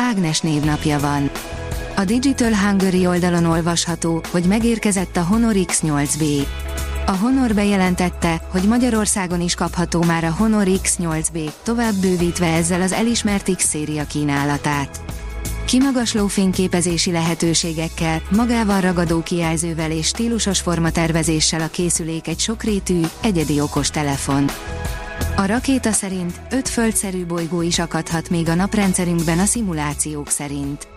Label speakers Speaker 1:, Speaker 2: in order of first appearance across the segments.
Speaker 1: Ágnes névnapja van. A Digital Hungary oldalon olvasható, hogy megérkezett a Honor X8B. A Honor bejelentette, hogy Magyarországon is kapható már a Honor X8B, tovább bővítve ezzel az elismert X-széria kínálatát. Kimagasló fényképezési lehetőségekkel, magával ragadó kijelzővel és stílusos formatervezéssel a készülék egy sokrétű, egyedi okos telefon. A rakéta szerint öt földszerű bolygó is akadhat még a naprendszerünkben a szimulációk szerint.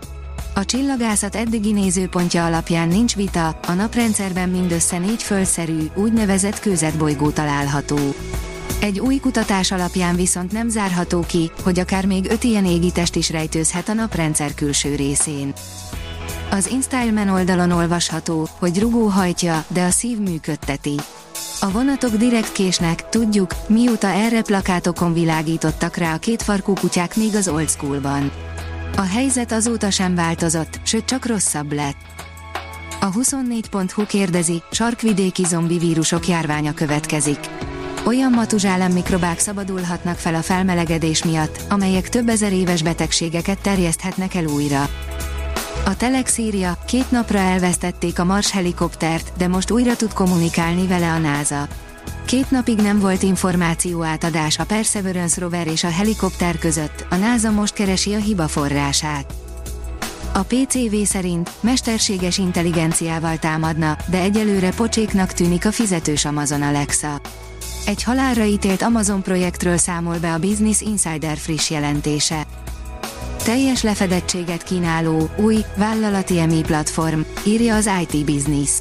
Speaker 1: A csillagászat eddigi nézőpontja alapján nincs vita, a naprendszerben mindössze négy földszerű, úgynevezett kőzetbolygó található. Egy új kutatás alapján viszont nem zárható ki, hogy akár még öt ilyen égitest is rejtőzhet a naprendszer külső részén. Az InStyleman oldalon olvasható, hogy rugó hajtja, de a szív működteti. A vonatok direkt késnek, tudjuk, mióta erre plakátokon világítottak rá a kétfarkú kutyák még az old schoolban. A helyzet azóta sem változott, sőt csak rosszabb lett. A 24.hu kérdezi, sarkvidéki zombi vírusok járványa következik. Olyan matuzsálem mikrobák szabadulhatnak fel a felmelegedés miatt, amelyek több ezer éves betegségeket terjeszthetnek el újra. A Telex írja, két napra elvesztették a Mars helikoptert, de most újra tud kommunikálni vele a NASA. Két napig nem volt információ átadás a Perseverance rover és a helikopter között, a NASA most keresi a hiba forrását. A PCV szerint mesterséges intelligenciával támadna, de egyelőre pocséknak tűnik a fizetős Amazon Alexa. Egy halálra ítélt Amazon projektről számol be a Business Insider friss jelentése. Teljes lefedettséget kínáló, új, vállalati EMI platform, írja az IT Business.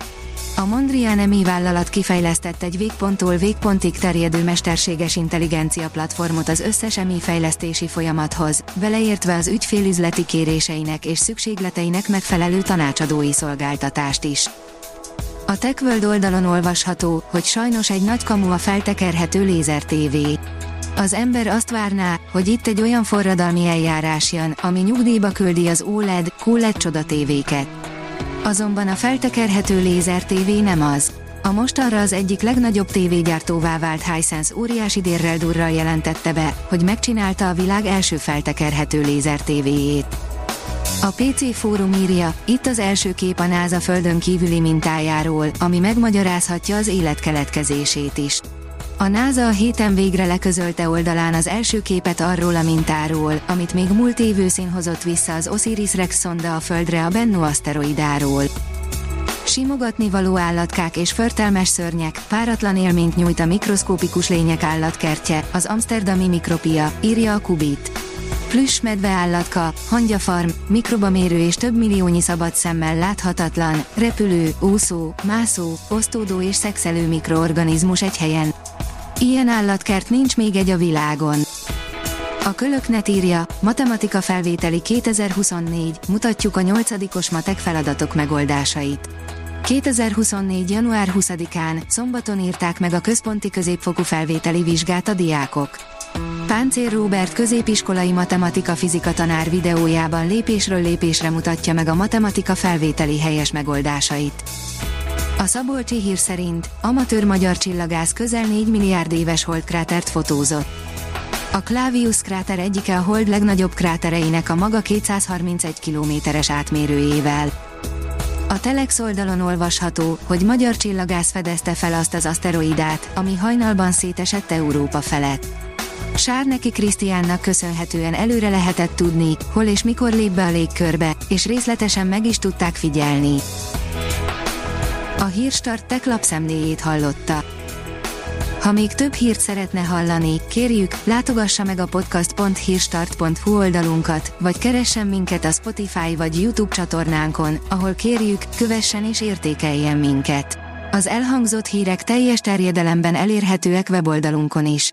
Speaker 1: A Mondrian EMI vállalat kifejlesztett egy végponttól végpontig terjedő mesterséges intelligencia platformot az összes EMI fejlesztési folyamathoz, beleértve az ügyfélüzleti kéréseinek és szükségleteinek megfelelő tanácsadói szolgáltatást is. A TechWorld oldalon olvasható, hogy sajnos egy nagy kamu a feltekerhető lézer TV. Az ember azt várná, hogy itt egy olyan forradalmi eljárás jön, ami nyugdíjba küldi az OLED, QLED csoda tévéket. Azonban a feltekerhető lézer TV nem az. A mostanra az egyik legnagyobb tévégyártóvá vált Hisense óriási dérrel durral jelentette be, hogy megcsinálta a világ első feltekerhető lézer tévéjét. A PC fórum írja, itt az első kép a NASA földön kívüli mintájáról, ami megmagyarázhatja az élet keletkezését is. A NASA a héten végre leközölte oldalán az első képet arról a mintáról, amit még múlt év őszén hozott vissza az Osiris-Rex szonda a Földre a Bennu aszteroidáról. Simogatni való állatkák és förtelmes szörnyek, páratlan élményt nyújt a mikroszkópikus lények állatkertje, az Amsterdami Mikropia, írja a Kubit. Plüss medve állatka, hangyafarm, mikrobamérő és több milliónyi szabad szemmel láthatatlan, repülő, úszó, mászó, osztódó és szexelő mikroorganizmus egy helyen. Ilyen állatkert nincs még egy a világon. A Kölöknet írja, matematika felvételi 2024, mutatjuk a nyolcadikos matek feladatok megoldásait. 2024. január 20-án, szombaton írták meg a központi középfokú felvételi vizsgát a diákok. Páncér Róbert középiskolai matematika-fizika tanár videójában lépésről lépésre mutatja meg a matematika felvételi helyes megoldásait. A Szabolcsi hír szerint amatőr magyar csillagász közel 4 milliárd éves holdkrátert fotózott. A Clavius kráter egyike a hold legnagyobb krátereinek a maga 231 kilométeres átmérőjével. A Telex oldalon olvasható, hogy magyar csillagász fedezte fel azt az aszteroidát, ami hajnalban szétesett Európa felett. Sárneki Krisztiánnak köszönhetően előre lehetett tudni, hol és mikor lép be a légkörbe, és részletesen meg is tudták figyelni. A Hírstart tech lapszemléjét hallotta. Ha még több hírt szeretne hallani, kérjük, látogassa meg a podcast.hírstart.hu oldalunkat, vagy keressen minket a Spotify vagy YouTube csatornánkon, ahol kérjük, kövessen és értékeljen minket. Az elhangzott hírek teljes terjedelemben elérhetőek weboldalunkon is.